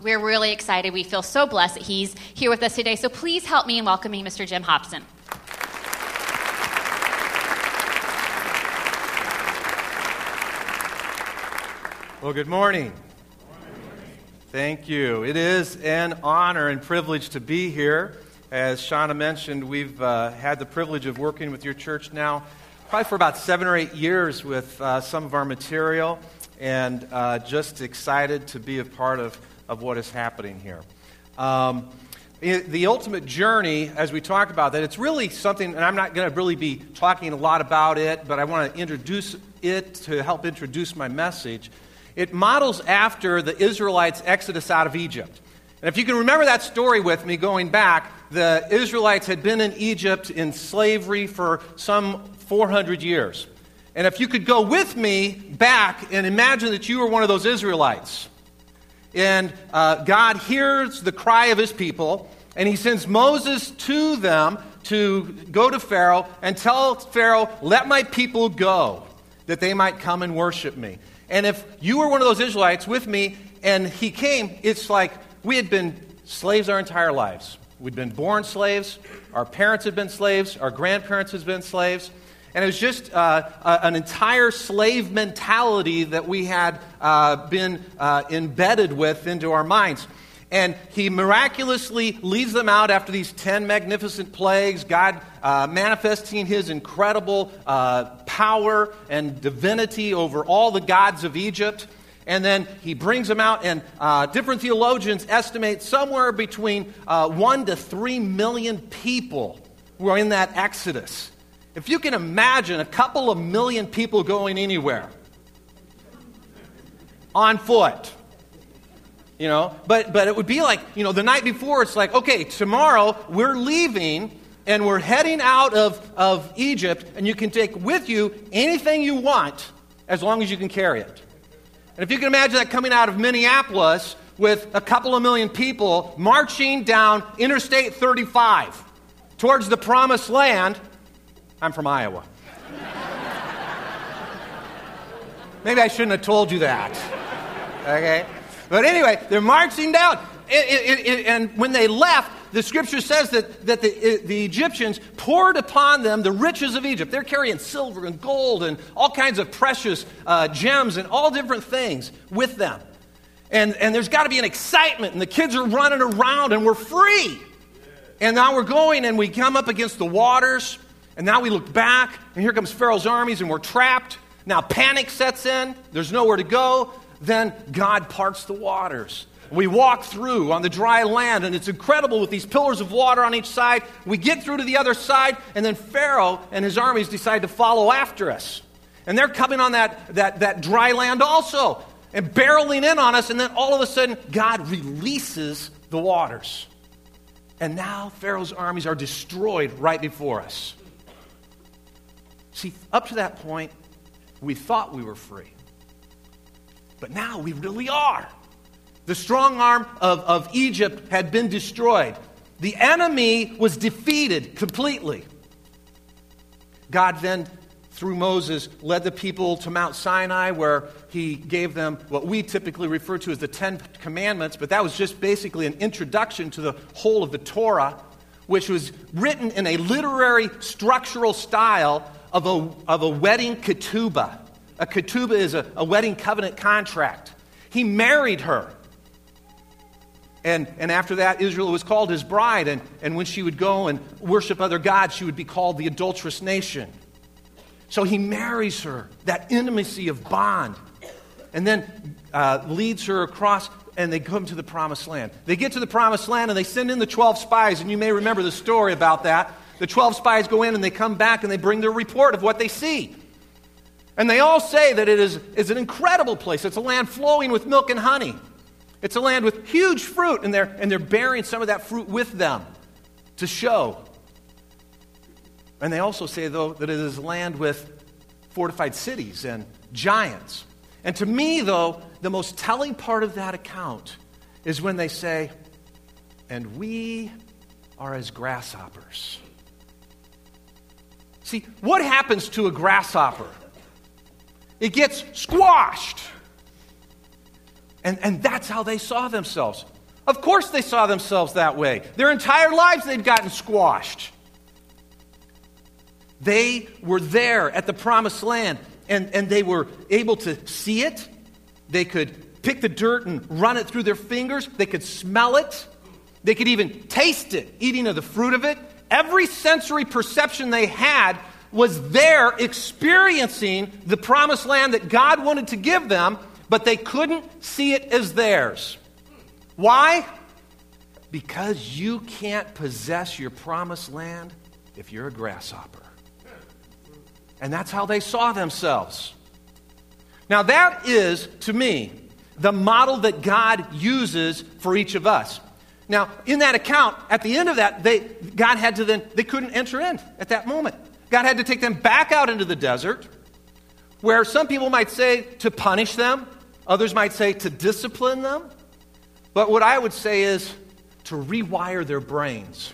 We're really excited. We feel so blessed that he's here with us today. So please help me in welcoming Mr. Jim Hobson. Well, good morning. Thank you. It is an honor and privilege to be here. As Shauna mentioned, we've uh, had the privilege of working with your church now probably for about seven or eight years with uh, some of our material, and uh, just excited to be a part of of what is happening here. Um, the ultimate journey, as we talk about that, it's really something, and I'm not going to really be talking a lot about it, but I want to introduce it to help introduce my message. It models after the Israelites' exodus out of Egypt. And if you can remember that story with me going back, the Israelites had been in Egypt in slavery for some 400 years. And if you could go with me back and imagine that you were one of those Israelites, and uh, God hears the cry of his people, and he sends Moses to them to go to Pharaoh and tell Pharaoh, Let my people go, that they might come and worship me. And if you were one of those Israelites with me and he came, it's like we had been slaves our entire lives. We'd been born slaves, our parents had been slaves, our grandparents had been slaves. And it was just uh, an entire slave mentality that we had uh, been uh, embedded with into our minds. And he miraculously leads them out after these 10 magnificent plagues, God uh, manifesting his incredible uh, power and divinity over all the gods of Egypt. And then he brings them out, and uh, different theologians estimate somewhere between one to three million people were in that Exodus. If you can imagine a couple of million people going anywhere on foot, you know, but, but it would be like, you know, the night before, it's like, okay, tomorrow we're leaving and we're heading out of, of Egypt, and you can take with you anything you want as long as you can carry it. And if you can imagine that coming out of Minneapolis with a couple of million people marching down Interstate 35 towards the promised land, I'm from Iowa. Maybe I shouldn't have told you that. Okay? But anyway, they're marching down. It, it, it, and when they left, the scripture says that, that the, the Egyptians poured upon them the riches of Egypt. They're carrying silver and gold and all kinds of precious uh, gems and all different things with them. And, and there's got to be an excitement, and the kids are running around, and we're free. And now we're going, and we come up against the waters, and now we look back, and here comes Pharaoh's armies, and we're trapped. Now panic sets in, there's nowhere to go. Then God parts the waters. We walk through on the dry land, and it's incredible with these pillars of water on each side. We get through to the other side, and then Pharaoh and his armies decide to follow after us. And they're coming on that, that, that dry land also, and barreling in on us, and then all of a sudden, God releases the waters. And now Pharaoh's armies are destroyed right before us. See, up to that point, we thought we were free. But now we really are. The strong arm of, of Egypt had been destroyed. The enemy was defeated completely. God then, through Moses, led the people to Mount Sinai, where he gave them what we typically refer to as the Ten Commandments, but that was just basically an introduction to the whole of the Torah, which was written in a literary structural style of a, of a wedding ketubah. A ketubah is a, a wedding covenant contract. He married her. And, and after that, Israel was called his bride. And, and when she would go and worship other gods, she would be called the adulterous nation. So he marries her, that intimacy of bond. And then uh, leads her across, and they come to the promised land. They get to the promised land, and they send in the 12 spies. And you may remember the story about that. The 12 spies go in and they come back and they bring their report of what they see. And they all say that it is, is an incredible place. It's a land flowing with milk and honey. It's a land with huge fruit, and they're, and they're bearing some of that fruit with them to show. And they also say, though, that it is a land with fortified cities and giants. And to me, though, the most telling part of that account is when they say, and we are as grasshoppers. See, what happens to a grasshopper? It gets squashed. And, and that's how they saw themselves. Of course, they saw themselves that way. Their entire lives, they'd gotten squashed. They were there at the promised land, and, and they were able to see it. They could pick the dirt and run it through their fingers. They could smell it. They could even taste it, eating of the fruit of it. Every sensory perception they had was there experiencing the promised land that God wanted to give them, but they couldn't see it as theirs. Why? Because you can't possess your promised land if you're a grasshopper. And that's how they saw themselves. Now, that is, to me, the model that God uses for each of us. Now, in that account, at the end of that, they, God had to then, they couldn't enter in at that moment. God had to take them back out into the desert, where some people might say to punish them, others might say to discipline them. But what I would say is to rewire their brains,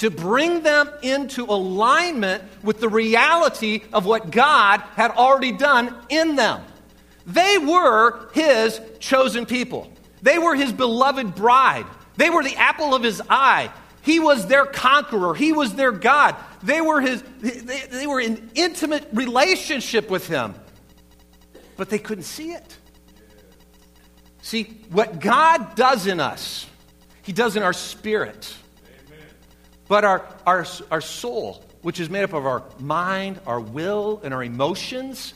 to bring them into alignment with the reality of what God had already done in them. They were His chosen people, they were His beloved bride, they were the apple of His eye. He was their conqueror. He was their God. They were, his, they, they were in intimate relationship with him. But they couldn't see it. See, what God does in us, He does in our spirit. But our, our, our soul, which is made up of our mind, our will, and our emotions,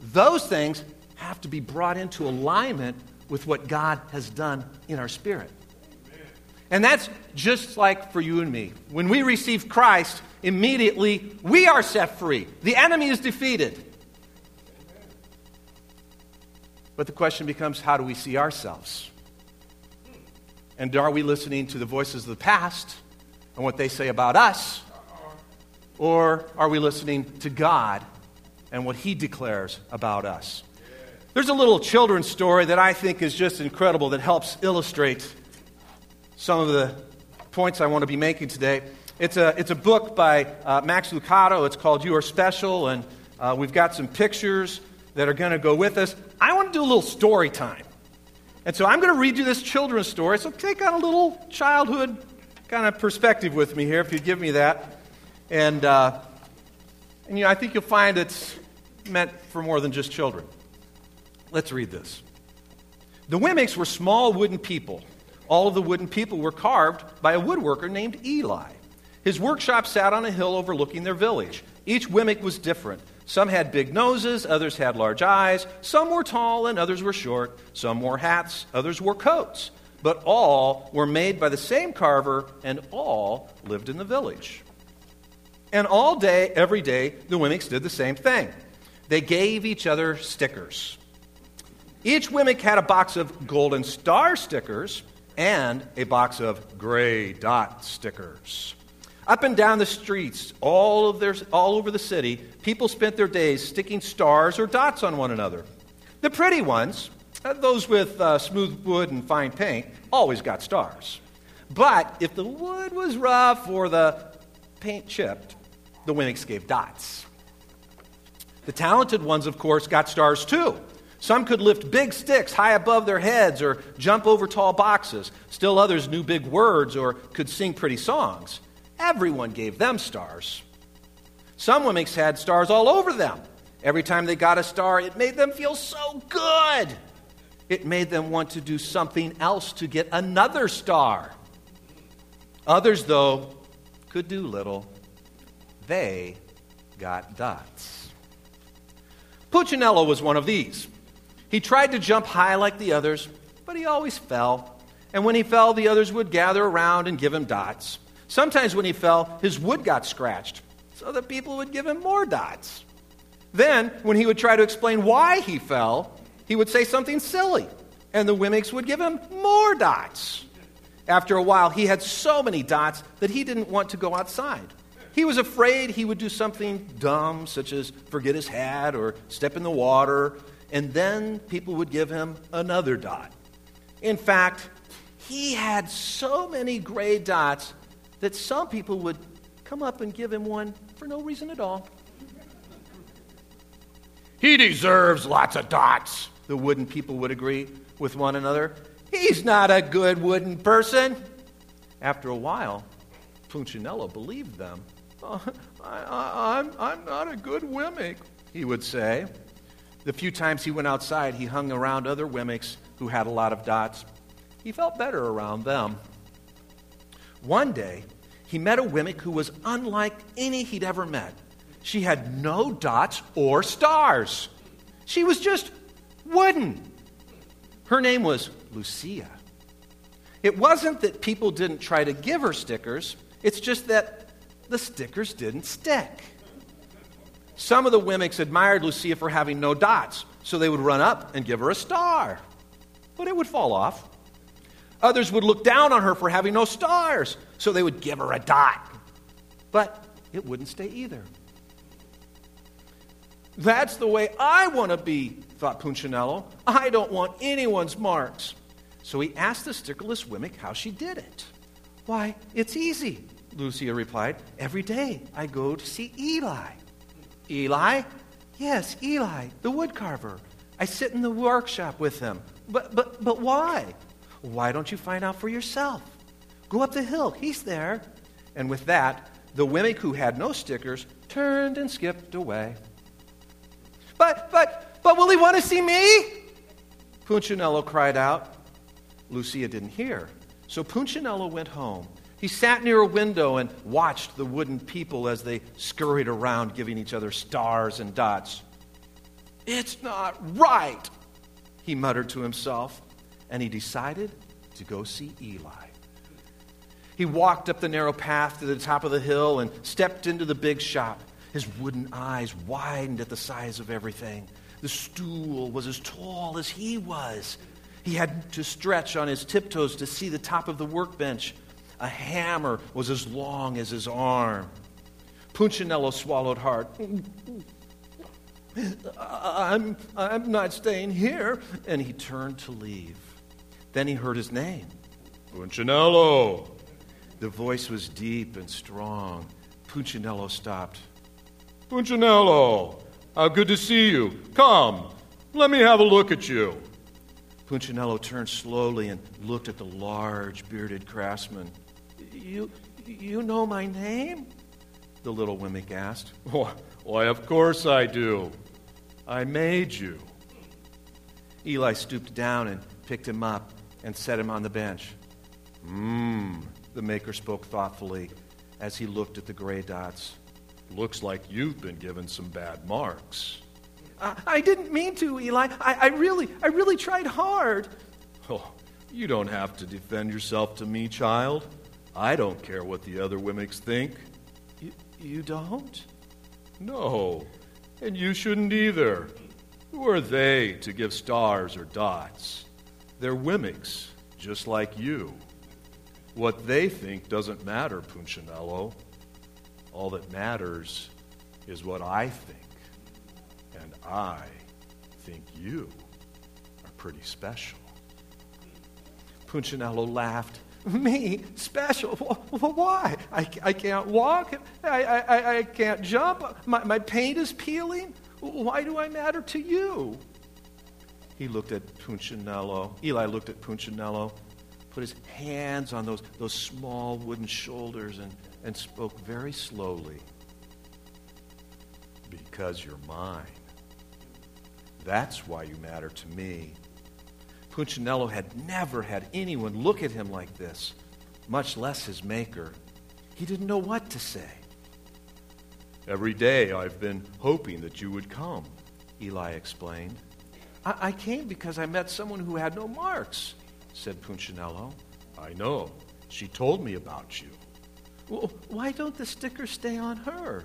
those things have to be brought into alignment with what God has done in our spirit. And that's just like for you and me. When we receive Christ, immediately we are set free. The enemy is defeated. But the question becomes how do we see ourselves? And are we listening to the voices of the past and what they say about us? Or are we listening to God and what He declares about us? There's a little children's story that I think is just incredible that helps illustrate some of the points I want to be making today. It's a, it's a book by uh, Max Lucado. It's called You Are Special, and uh, we've got some pictures that are going to go with us. I want to do a little story time. And so I'm going to read you this children's story. So take on a little childhood kind of perspective with me here, if you'd give me that. And, uh, and you know, I think you'll find it's meant for more than just children. Let's read this. The Wemmicks were small wooden people all of the wooden people were carved by a woodworker named Eli. His workshop sat on a hill overlooking their village. Each Wemmick was different. Some had big noses, others had large eyes, some were tall and others were short, some wore hats, others wore coats. But all were made by the same carver, and all lived in the village. And all day, every day, the Wemmicks did the same thing. They gave each other stickers. Each Wemmick had a box of golden star stickers and a box of gray dot stickers. Up and down the streets, all, of their, all over the city, people spent their days sticking stars or dots on one another. The pretty ones, those with uh, smooth wood and fine paint, always got stars. But if the wood was rough or the paint chipped, the Wemmicks gave dots. The talented ones, of course, got stars too. Some could lift big sticks high above their heads or jump over tall boxes. Still others knew big words or could sing pretty songs. Everyone gave them stars. Some women had stars all over them. Every time they got a star, it made them feel so good. It made them want to do something else to get another star. Others, though, could do little. They got dots. Punchinello was one of these. He tried to jump high like the others, but he always fell. And when he fell, the others would gather around and give him dots. Sometimes when he fell, his wood got scratched, so that people would give him more dots. Then, when he would try to explain why he fell, he would say something silly, and the Wemmicks would give him more dots. After a while, he had so many dots that he didn't want to go outside. He was afraid he would do something dumb, such as forget his hat or step in the water, and then people would give him another dot. In fact, he had so many gray dots that some people would come up and give him one for no reason at all. He deserves lots of dots, the wooden people would agree with one another. He's not a good wooden person. After a while, Punchinello believed them. Oh, I, am I'm, I'm not a good Wemmick, he would say. The few times he went outside, he hung around other Wemmicks who had a lot of dots. He felt better around them. One day, he met a Wemmick who was unlike any he'd ever met. She had no dots or stars. She was just wooden. Her name was Lucia. It wasn't that people didn't try to give her stickers, it's just that the stickers didn't stick. Some of the Wemmicks admired Lucia for having no dots, so they would run up and give her a star. But it would fall off. Others would look down on her for having no stars, so they would give her a dot. But it wouldn't stay either. That's the way I want to be, thought Punchinello. I don't want anyone's marks. So he asked the stickerless Wemmick how she did it. Why, it's easy, Lucia replied. Every day I go to see Eli. Eli? Yes, Eli, the woodcarver. I sit in the workshop with him. But, but, but why? Why don't you find out for yourself? Go up the hill, he's there. And with that, the Wemmick who had no stickers turned and skipped away. But, but, but will he want to see me? Punchinello cried out. Lucia didn't hear. So Punchinello went home. He sat near a window and watched the wooden people as they scurried around, giving each other stars and dots. It's not right, he muttered to himself, and he decided to go see Eli. He walked up the narrow path to the top of the hill and stepped into the big shop. His wooden eyes widened at the size of everything. The stool was as tall as he was. He had to stretch on his tiptoes to see the top of the workbench. A hammer was as long as his arm. Punchinello swallowed hard. I'm, I'm not staying here. And he turned to leave. Then he heard his name Punchinello. The voice was deep and strong. Punchinello stopped. Punchinello, how good to see you. Come, let me have a look at you. Punchinello turned slowly and looked at the large, bearded craftsman. You, you know my name? The little Wemmick asked. Why, of course I do. I made you. Eli stooped down and picked him up and set him on the bench. Mmm, the maker spoke thoughtfully as he looked at the gray dots. Looks like you've been given some bad marks. I, I didn't mean to, Eli. I, I, really, I really tried hard. Oh, you don't have to defend yourself to me, child. I don't care what the other Wemmicks think. You, you don't? No, and you shouldn't either. Who are they to give stars or dots? They're Wemmicks, just like you. What they think doesn't matter, Punchinello. All that matters is what I think. And I think you are pretty special. Punchinello laughed. Me? Special? Why? I, I can't walk. I, I, I can't jump. My, my paint is peeling. Why do I matter to you? He looked at Punchinello. Eli looked at Punchinello, put his hands on those, those small wooden shoulders, and and spoke very slowly Because you're mine. That's why you matter to me. Punchinello had never had anyone look at him like this, much less his maker. He didn't know what to say. Every day I've been hoping that you would come, Eli explained. I, I came because I met someone who had no marks, said Punchinello. I know. She told me about you. Well, why don't the stickers stay on her?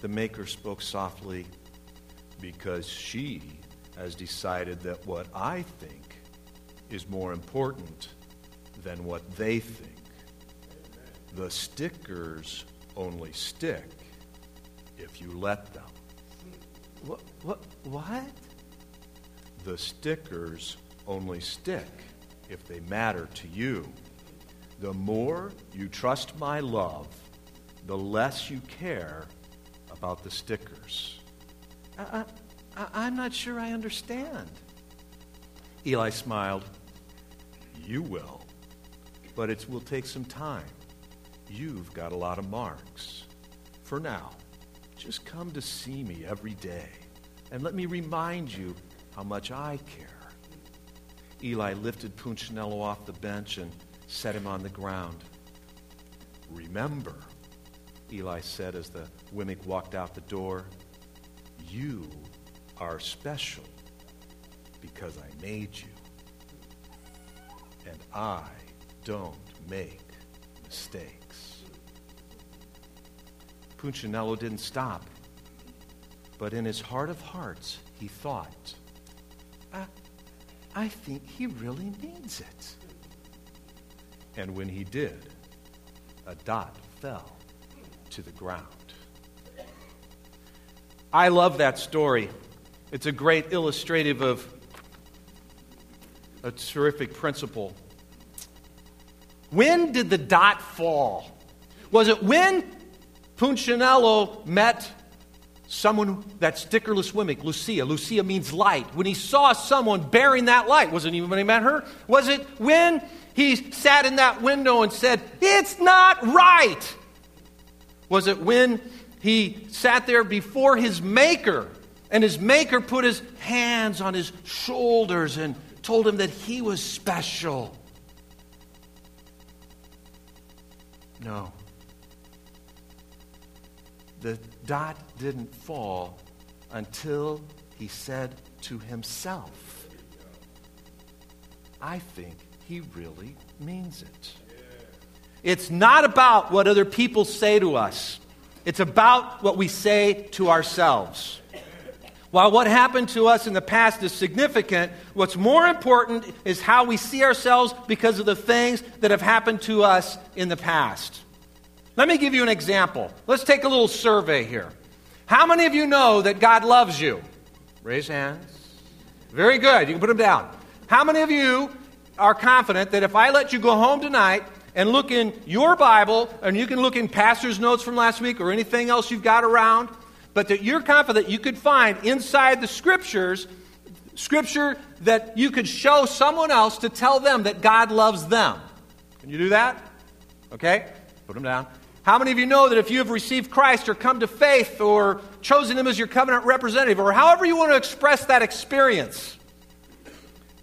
The maker spoke softly. Because she has decided that what I think is more important than what they think. The stickers only stick if you let them. What? What? What? The stickers only stick if they matter to you. The more you trust my love, the less you care about the stickers. I, I'm not sure I understand. Eli smiled. You will, but it will take some time. You've got a lot of marks. For now, just come to see me every day and let me remind you how much I care. Eli lifted Punchinello off the bench and set him on the ground. Remember, Eli said as the Wemmick walked out the door, you are special because I made you. And I don't make mistakes. Punchinello didn't stop, but in his heart of hearts, he thought, I, I think he really needs it. And when he did, a dot fell to the ground. I love that story. It's a great illustrative of a terrific principle. When did the dot fall? Was it when Punchinello met someone, that stickerless Wemmick, Lucia? Lucia means light. When he saw someone bearing that light, was it even when he met her? Was it when he sat in that window and said, It's not right? Was it when he sat there before his maker and his maker put his hands on his shoulders and told him that he was special? No. The dot didn't fall until he said to himself, I think he really means it. It's not about what other people say to us, it's about what we say to ourselves. While what happened to us in the past is significant, what's more important is how we see ourselves because of the things that have happened to us in the past. Let me give you an example. Let's take a little survey here. How many of you know that God loves you? Raise hands. Very good. You can put them down. How many of you are confident that if I let you go home tonight and look in your Bible, and you can look in pastor's notes from last week or anything else you've got around, but that you're confident you could find inside the scriptures scripture that you could show someone else to tell them that God loves them. Can you do that? Okay? Put them down. How many of you know that if you have received Christ or come to faith or chosen Him as your covenant representative, or however you want to express that experience,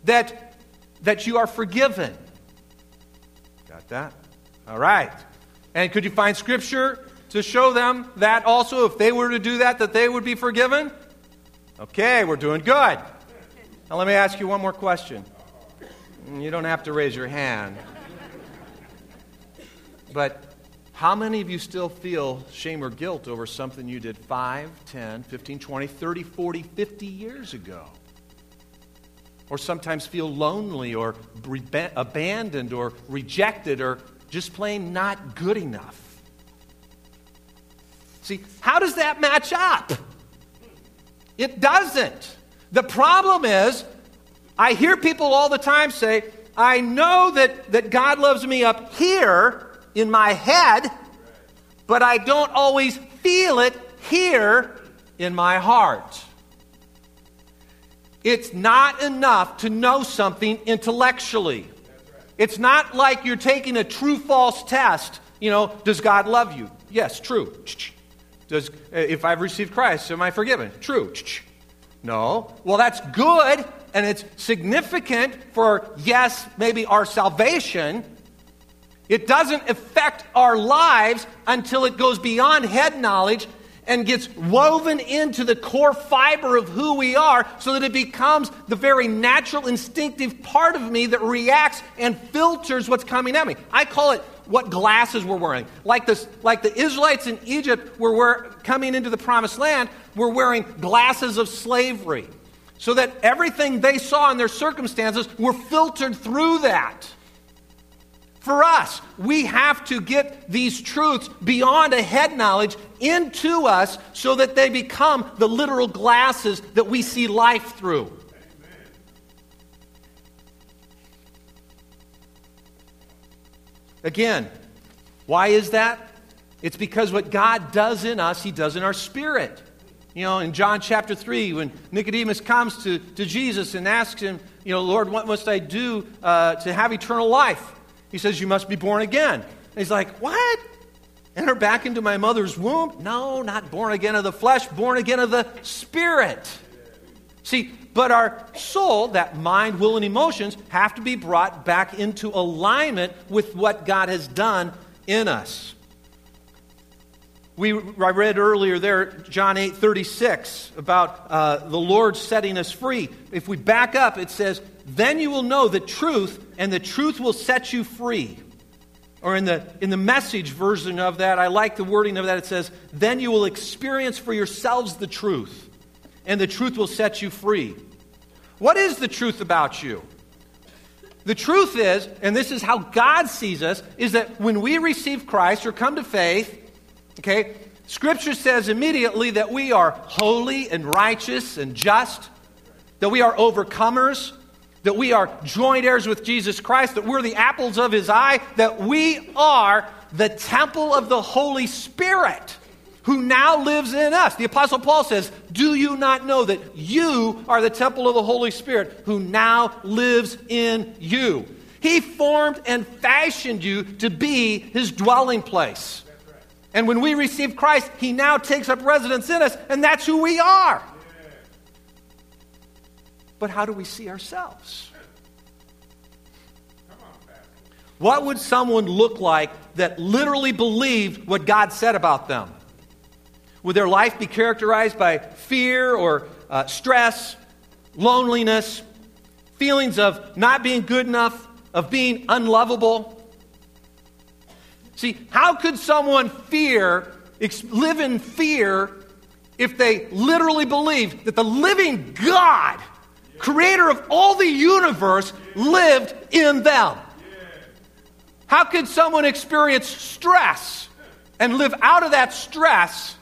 that, that you are forgiven? Got that? All right. And could you find scripture to show them that also, if they were to do that, that they would be forgiven? Okay, we're doing good. Now, let me ask you one more question. You don't have to raise your hand. But how many of you still feel shame or guilt over something you did 5, 10, 15, 20, 30, 40, 50 years ago? Or sometimes feel lonely or abandoned or rejected or just plain not good enough? See, how does that match up? It doesn't. The problem is, I hear people all the time say, I know that, that God loves me up here in my head, but I don't always feel it here in my heart. It's not enough to know something intellectually. It's not like you're taking a true false test. You know, does God love you? Yes, true. Does, if I've received Christ, am I forgiven? True. No. Well, that's good and it's significant for, yes, maybe our salvation. It doesn't affect our lives until it goes beyond head knowledge and gets woven into the core fiber of who we are so that it becomes the very natural, instinctive part of me that reacts and filters what's coming at me. I call it what glasses we're wearing. Like, this, like the Israelites in Egypt were, were coming into the promised land, were wearing glasses of slavery. So that everything they saw in their circumstances were filtered through that. For us, we have to get these truths beyond a head knowledge into us so that they become the literal glasses that we see life through. Again, why is that? It's because what God does in us, He does in our spirit. You know, in John chapter 3, when Nicodemus comes to, to Jesus and asks him, you know, Lord, what must I do uh, to have eternal life? He says, You must be born again. And he's like, What? Enter back into my mother's womb? No, not born again of the flesh, born again of the spirit. See, but our soul, that mind, will, and emotions, have to be brought back into alignment with what God has done in us. We, I read earlier there, John 8 36, about uh, the Lord setting us free. If we back up, it says, Then you will know the truth, and the truth will set you free. Or in the, in the message version of that, I like the wording of that. It says, Then you will experience for yourselves the truth, and the truth will set you free. What is the truth about you? The truth is, and this is how God sees us, is that when we receive Christ or come to faith, Okay? Scripture says immediately that we are holy and righteous and just, that we are overcomers, that we are joint heirs with Jesus Christ, that we're the apples of his eye, that we are the temple of the Holy Spirit who now lives in us. The Apostle Paul says, Do you not know that you are the temple of the Holy Spirit who now lives in you? He formed and fashioned you to be his dwelling place. And when we receive Christ, He now takes up residence in us, and that's who we are. But how do we see ourselves? What would someone look like that literally believed what God said about them? Would their life be characterized by fear or uh, stress, loneliness, feelings of not being good enough, of being unlovable? See, how could someone fear, live in fear, if they literally believe that the living God, creator of all the universe, lived in them? How could someone experience stress and live out of that stress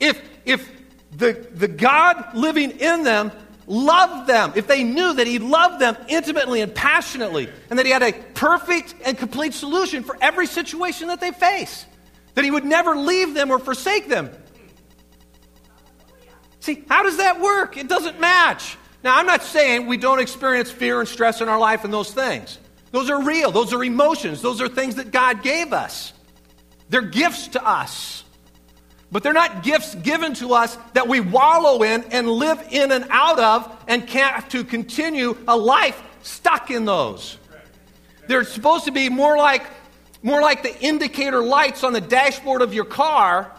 if, if the, the God living in them loved them, if they knew that He loved them intimately and passionately, and that He had a perfect and complete solution for every situation that they face, that He would never leave them or forsake them. See, how does that work? It doesn't match. Now, I'm not saying we don't experience fear and stress in our life and those things. Those are real, those are emotions, those are things that God gave us. They're gifts to us. But they're not gifts given to us that we wallow in and live in and out of and can't to continue a life stuck in those. They're supposed to be more like more like the indicator lights on the dashboard of your car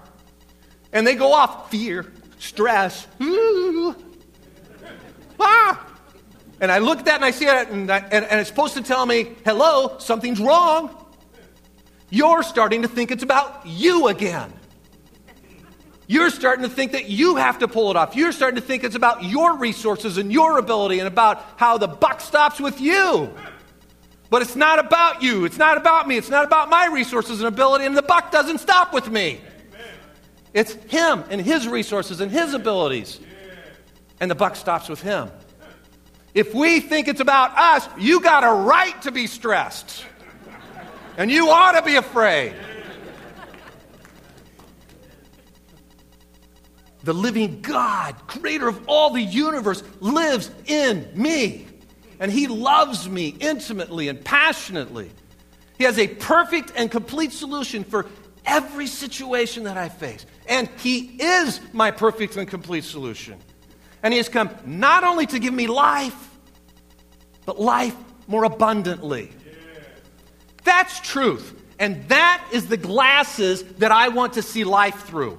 and they go off fear, stress. Ooh, ah. And I look at that and I see it and, I, and, and it's supposed to tell me, hello, something's wrong. You're starting to think it's about you again. You're starting to think that you have to pull it off. You're starting to think it's about your resources and your ability and about how the buck stops with you. But it's not about you. It's not about me. It's not about my resources and ability, and the buck doesn't stop with me. It's him and his resources and his abilities. And the buck stops with him. If we think it's about us, you got a right to be stressed. And you ought to be afraid. the living God, creator of all the universe, lives in me. And he loves me intimately and passionately. He has a perfect and complete solution for every situation that I face. And he is my perfect and complete solution. And he has come not only to give me life, but life more abundantly. That's truth. And that is the glasses that I want to see life through.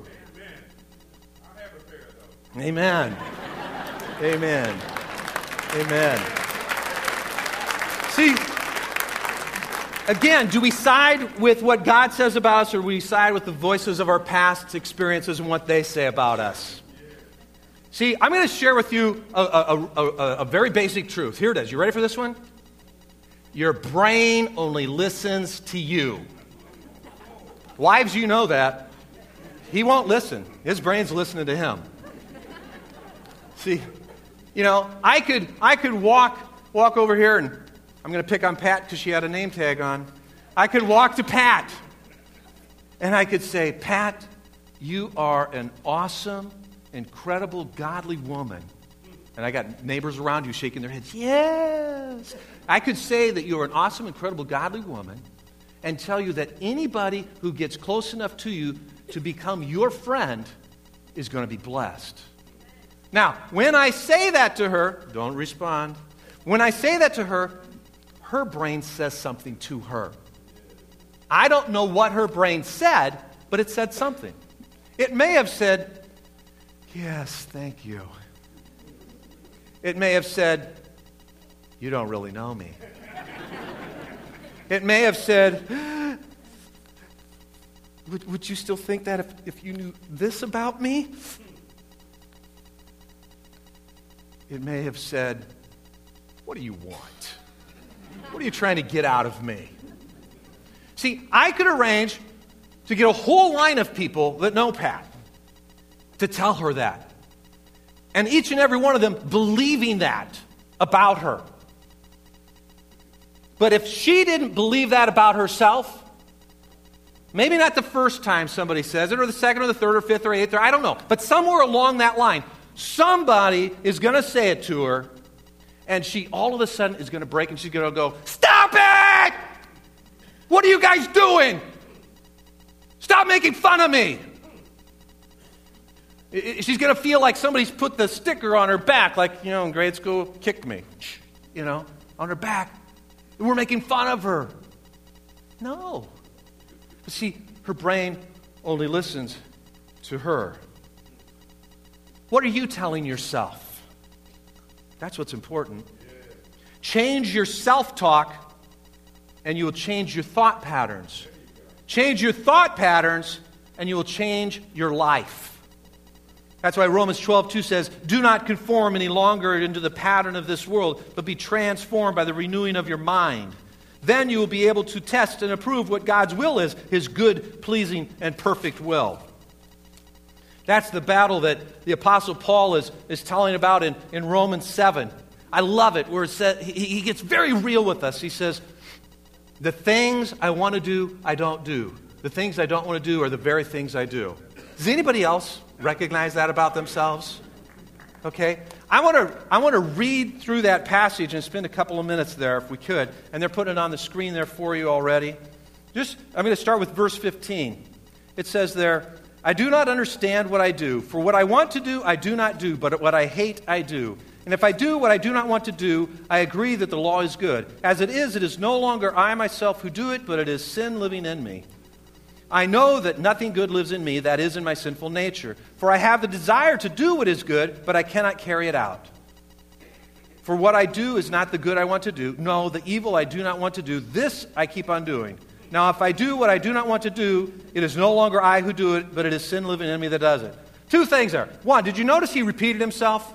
Amen. Amen. Amen. See, again, do we side with what God says about us or do we side with the voices of our past experiences and what they say about us? See, I'm going to share with you a, a, a, a, very basic truth. Here it is. You ready for this one? Your brain only listens to you. Wives, you know that. He won't listen, his brain's listening to him. See, you know, I could, I could walk, walk over here, and I'm going to pick on Pat because she had a name tag on. I could walk to Pat, and I could say, Pat, you are an awesome, incredible, godly woman, and I got neighbors around you shaking their heads, yes. I could say that you're an awesome, incredible, godly woman and tell you that anybody who gets close enough to you to become your friend is going to be blessed. Now, when I say that to her, don't respond. When I say that to her, her brain says something to her. I don't know what her brain said, but it said something. It may have said, Yes, thank you. It may have said, You don't really know me. It may have said, would, would you still think that if, if you knew this about me? It may have said, What do you want? What are you trying to get out of me? See, I could arrange to get a whole line of people that know Pat to tell her that. And each and every one of them believing that about her. But if she didn't believe that about herself, maybe not the first time somebody says it, or the second, or the third, or fifth, or eighth, or I don't know, but somewhere along that line, somebody is going to say it to her, and she all of a sudden is going to break and she's going to go, Stop it! What are you guys doing? Stop making fun of me. She's going to feel like somebody's put the sticker on her back, like, you know, in grade school, kicked me, you know, on her back. We're making fun of her. No. But see, her brain only listens to her. What are you telling yourself? That's what's important. Change your self talk, and you will change your thought patterns. Change your thought patterns, and you will change your life. That's why Romans 12, 2 says, Do not conform any longer into the pattern of this world, but be transformed by the renewing of your mind. Then you will be able to test and approve what God's will is, his good, pleasing, and perfect will. That's the battle that the Apostle Paul is, is telling about in, in Romans 7. I love it, where it says, he, he gets very real with us. He says, The things I want to do, I don't do. The things I don't want to do are the very things I do. Does anybody else recognize that about themselves? Okay? I want to I want to read through that passage and spend a couple of minutes there if we could. And they're putting it on the screen there for you already. Just I'm going to start with verse 15. It says there, I do not understand what I do, for what I want to do I do not do, but what I hate I do. And if I do what I do not want to do, I agree that the law is good. As it is, it is no longer I myself who do it, but it is sin living in me. I know that nothing good lives in me, that is, in my sinful nature. For I have the desire to do what is good, but I cannot carry it out. For what I do is not the good I want to do. No, the evil I do not want to do, this I keep on doing. Now, if I do what I do not want to do, it is no longer I who do it, but it is sin living in me that does it. Two things there. One, did you notice he repeated himself?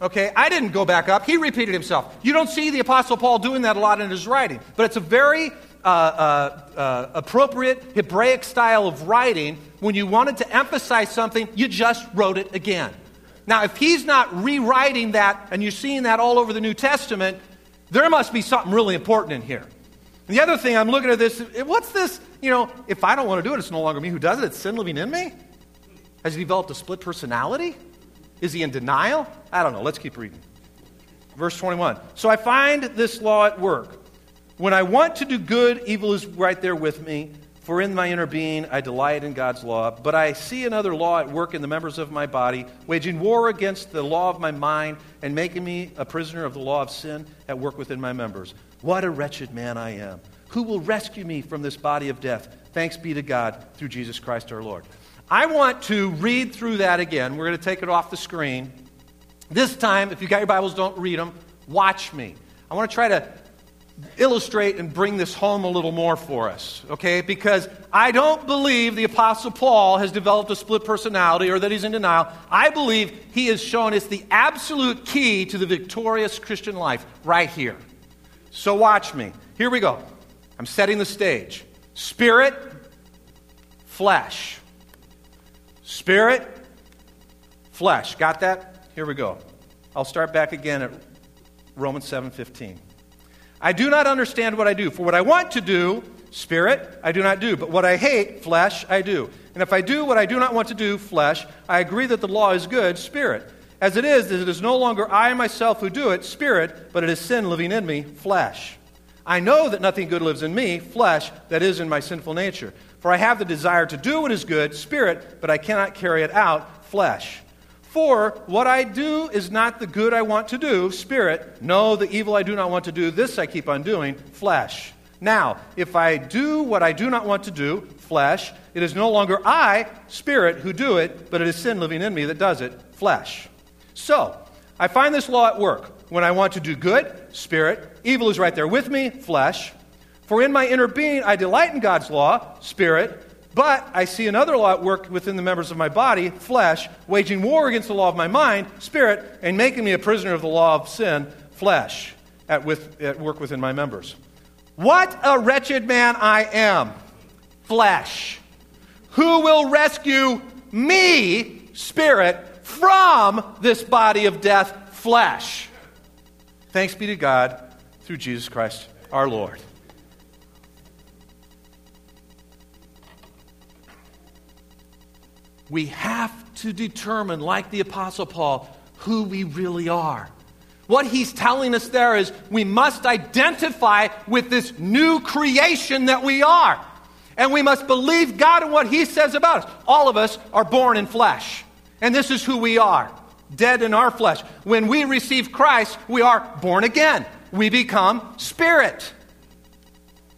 Okay, I didn't go back up. He repeated himself. You don't see the Apostle Paul doing that a lot in his writing, but it's a very uh, uh, uh, appropriate Hebraic style of writing, when you wanted to emphasize something, you just wrote it again. Now, if he's not rewriting that and you're seeing that all over the New Testament, there must be something really important in here. And the other thing, I'm looking at this, what's this? You know, if I don't want to do it, it's no longer me who does it, it's sin living in me? Has he developed a split personality? Is he in denial? I don't know. Let's keep reading. Verse 21. So I find this law at work. When I want to do good, evil is right there with me. For in my inner being I delight in God's law. But I see another law at work in the members of my body, waging war against the law of my mind and making me a prisoner of the law of sin at work within my members. What a wretched man I am. Who will rescue me from this body of death? Thanks be to God through Jesus Christ our Lord. I want to read through that again. We're going to take it off the screen. This time, if you got your Bibles, don't read them. Watch me. I want to try to illustrate and bring this home a little more for us, okay? Because I don't believe the Apostle Paul has developed a split personality or that he's in denial. I believe he has shown us the absolute key to the victorious Christian life right here. So watch me. Here we go. I'm setting the stage spirit, flesh. Spirit, flesh. Got that? Here we go. I'll start back again at Romans 7 15. I do not understand what I do. For what I want to do, spirit, I do not do. But what I hate, flesh, I do. And if I do what I do not want to do, flesh, I agree that the law is good, spirit. As it is, it is no longer I myself who do it, spirit, but it is sin living in me, flesh. I know that nothing good lives in me, flesh, that is in my sinful nature. For I have the desire to do what is good, spirit, but I cannot carry it out, flesh. For what I do is not the good I want to do, spirit. No, the evil I do not want to do, this I keep on doing, flesh. Now, if I do what I do not want to do, flesh, it is no longer I, spirit, who do it, but it is sin living in me that does it, flesh. So, I find this law at work. When I want to do good, spirit, evil is right there with me, flesh. For in my inner being I delight in God's law, spirit, but I see another law at work within the members of my body, flesh, waging war against the law of my mind, spirit, and making me a prisoner of the law of sin, flesh, at, with, at work within my members. What a wretched man I am, flesh. Who will rescue me, spirit, from this body of death, flesh? Thanks be to God through Jesus Christ our Lord. We have to determine, like the Apostle Paul, who we really are. What he's telling us there is we must identify with this new creation that we are. And we must believe God and what he says about us. All of us are born in flesh. And this is who we are dead in our flesh. When we receive Christ, we are born again. We become spirit.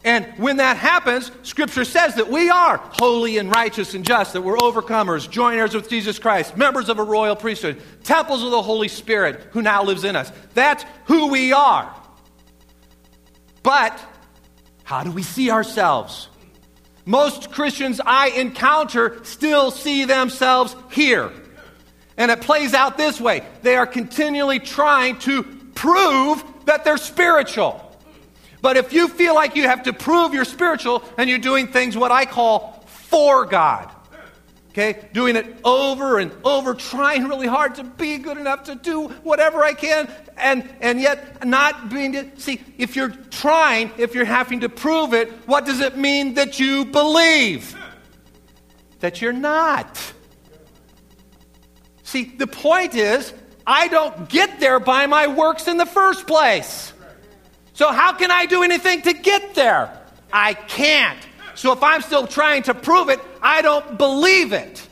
And when that happens, Scripture says that we are holy and righteous and just, that we're overcomers, joiners with Jesus Christ, members of a royal priesthood, temples of the Holy Spirit who now lives in us. That's who we are. But how do we see ourselves? Most Christians I encounter still see themselves here. And it plays out this way they are continually trying to prove that they're spiritual. But if you feel like you have to prove you're spiritual and you're doing things what I call for God, okay, doing it over and over, trying really hard to be good enough to do whatever I can, and, and yet not being, see, if you're trying, if you're having to prove it, what does it mean that you believe? That you're not. See, the point is, I don't get there by my works in the first place. So, how can I do anything to get there? I can't. So, if I'm still trying to prove it, I don't believe it.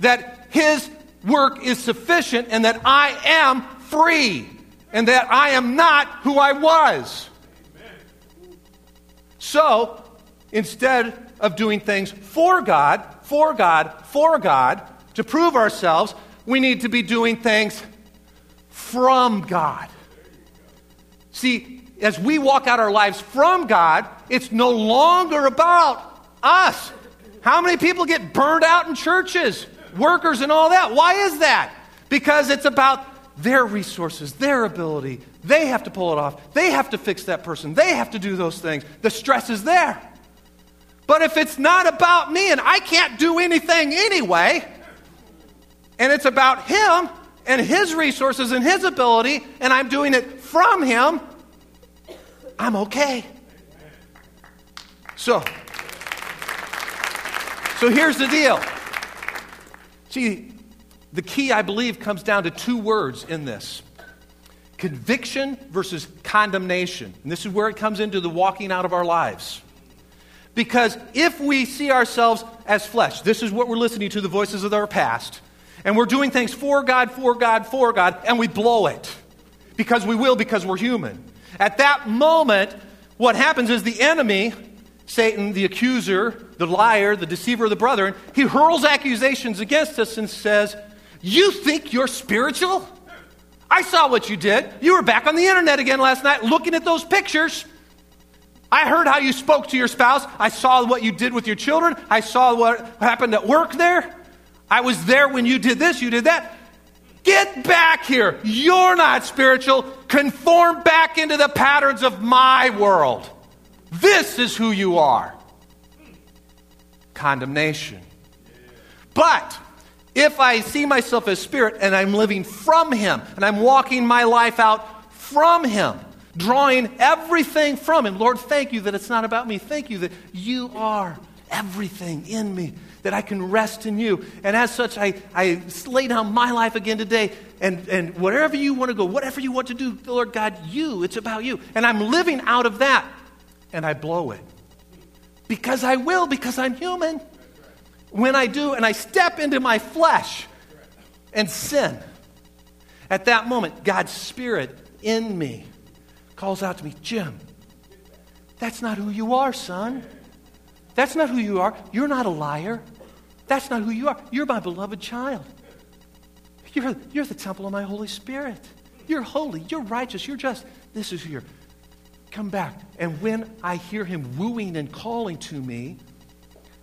That His work is sufficient and that I am free and that I am not who I was. So, instead of doing things for God, for God, for God, to prove ourselves, we need to be doing things from God. See, as we walk out our lives from God, it's no longer about us. How many people get burned out in churches, workers, and all that? Why is that? Because it's about their resources, their ability. They have to pull it off. They have to fix that person. They have to do those things. The stress is there. But if it's not about me and I can't do anything anyway, and it's about Him and His resources and His ability, and I'm doing it from Him, I'm okay. So, so here's the deal. See, the key, I believe, comes down to two words in this conviction versus condemnation. And this is where it comes into the walking out of our lives. Because if we see ourselves as flesh, this is what we're listening to the voices of our past, and we're doing things for God, for God, for God, and we blow it. Because we will, because we're human. At that moment, what happens is the enemy, Satan, the accuser, the liar, the deceiver of the brethren, he hurls accusations against us and says, You think you're spiritual? I saw what you did. You were back on the internet again last night looking at those pictures. I heard how you spoke to your spouse. I saw what you did with your children. I saw what happened at work there. I was there when you did this, you did that. Get back here. You're not spiritual. Conform back into the patterns of my world. This is who you are. Condemnation. But if I see myself as spirit and I'm living from Him and I'm walking my life out from Him, drawing everything from Him, Lord, thank you that it's not about me. Thank you that you are everything in me, that I can rest in you. And as such, I, I lay down my life again today. And, and wherever you want to go, whatever you want to do, Lord God, you, it's about you. And I'm living out of that. And I blow it. Because I will, because I'm human. When I do, and I step into my flesh and sin, at that moment, God's Spirit in me calls out to me, Jim, that's not who you are, son. That's not who you are. You're not a liar. That's not who you are. You're my beloved child. You're, you're the temple of my Holy Spirit. You're holy. You're righteous. You're just. This is your. Come back. And when I hear him wooing and calling to me,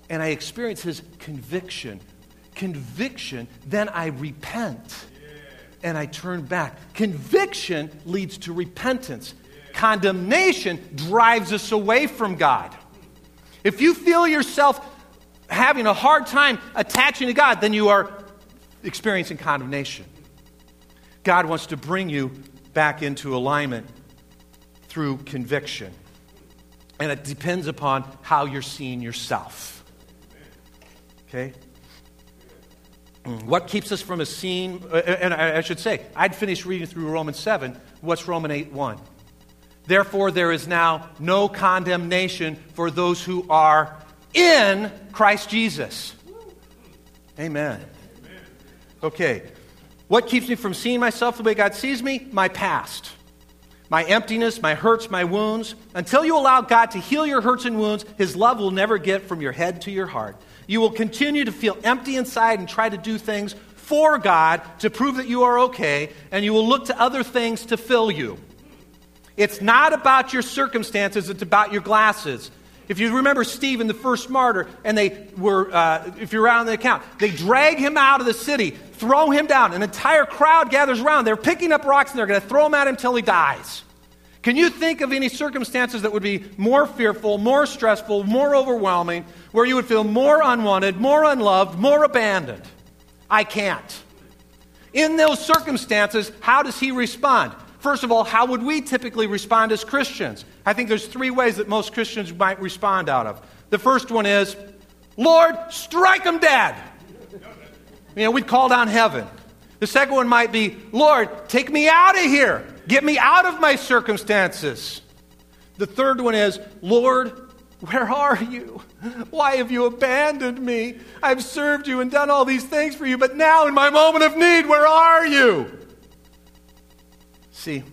and I experience his conviction, conviction, then I repent and I turn back. Conviction leads to repentance. Condemnation drives us away from God. If you feel yourself having a hard time attaching to God, then you are experiencing condemnation. God wants to bring you back into alignment through conviction. And it depends upon how you're seeing yourself. Okay? What keeps us from a scene? Uh, and I should say, I'd finished reading through Romans 7. What's Romans 8 1? Therefore, there is now no condemnation for those who are in Christ Jesus. Amen. Okay. What keeps me from seeing myself the way God sees me? My past. My emptiness, my hurts, my wounds. Until you allow God to heal your hurts and wounds, His love will never get from your head to your heart. You will continue to feel empty inside and try to do things for God to prove that you are okay, and you will look to other things to fill you. It's not about your circumstances, it's about your glasses. If you remember Stephen, the first martyr, and they were, uh, if you're around the account, they drag him out of the city, throw him down. An entire crowd gathers around. They're picking up rocks and they're going to throw him at him until he dies. Can you think of any circumstances that would be more fearful, more stressful, more overwhelming, where you would feel more unwanted, more unloved, more abandoned? I can't. In those circumstances, how does he respond? First of all, how would we typically respond as Christians? I think there's three ways that most Christians might respond out of. The first one is, Lord, strike them dead. You know, we'd call down heaven. The second one might be, Lord, take me out of here. Get me out of my circumstances. The third one is, Lord, where are you? Why have you abandoned me? I've served you and done all these things for you, but now in my moment of need, where are you? See,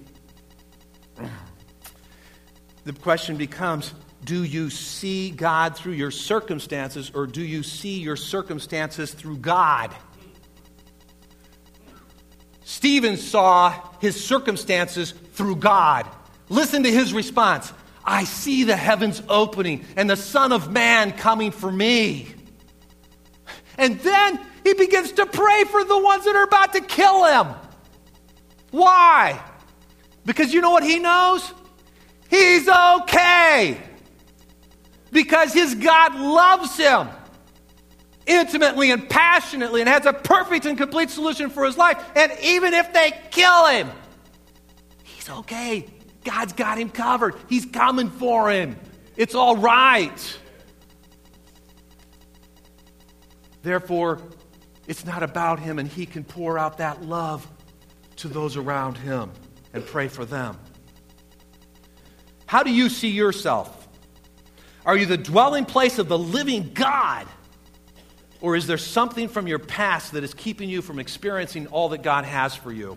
the question becomes do you see God through your circumstances or do you see your circumstances through God? Stephen saw his circumstances through God. Listen to his response I see the heavens opening and the Son of Man coming for me. And then he begins to pray for the ones that are about to kill him. Why? Because you know what he knows? He's okay. Because his God loves him intimately and passionately and has a perfect and complete solution for his life. And even if they kill him, he's okay. God's got him covered. He's coming for him. It's all right. Therefore, it's not about him, and he can pour out that love to those around him and pray for them. How do you see yourself? Are you the dwelling place of the living God? Or is there something from your past that is keeping you from experiencing all that God has for you?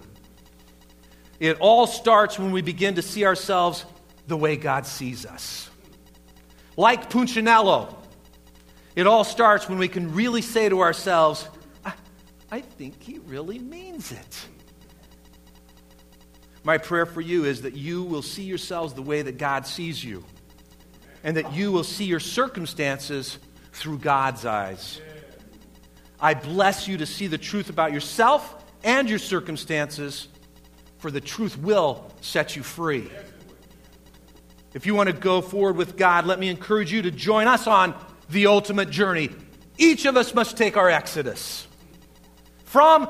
It all starts when we begin to see ourselves the way God sees us. Like Punchinello, it all starts when we can really say to ourselves, I, I think he really means it. My prayer for you is that you will see yourselves the way that God sees you, and that you will see your circumstances through God's eyes. I bless you to see the truth about yourself and your circumstances, for the truth will set you free. If you want to go forward with God, let me encourage you to join us on the ultimate journey. Each of us must take our exodus from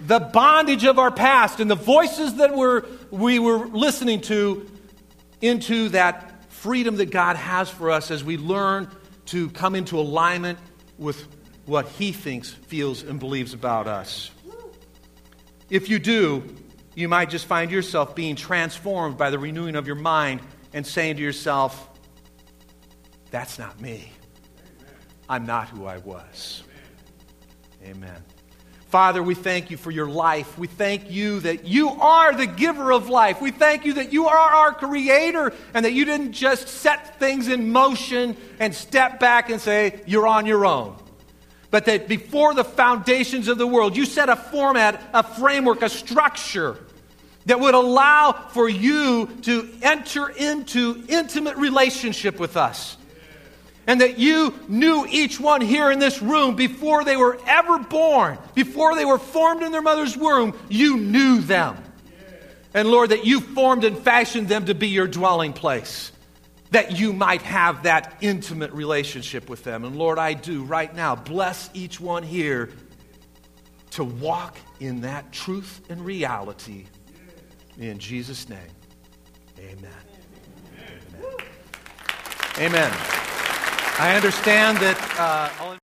the bondage of our past and the voices that we're, we were listening to into that freedom that God has for us as we learn to come into alignment with what He thinks, feels, and believes about us. If you do, you might just find yourself being transformed by the renewing of your mind and saying to yourself, That's not me. I'm not who I was. Amen. Father, we thank you for your life. We thank you that you are the giver of life. We thank you that you are our creator and that you didn't just set things in motion and step back and say, You're on your own. But that before the foundations of the world, you set a format, a framework, a structure that would allow for you to enter into intimate relationship with us and that you knew each one here in this room before they were ever born, before they were formed in their mother's womb, you knew them. And Lord, that you formed and fashioned them to be your dwelling place, that you might have that intimate relationship with them. And Lord, I do right now. Bless each one here to walk in that truth and reality. In Jesus' name, amen. Amen. amen. I understand that. Uh,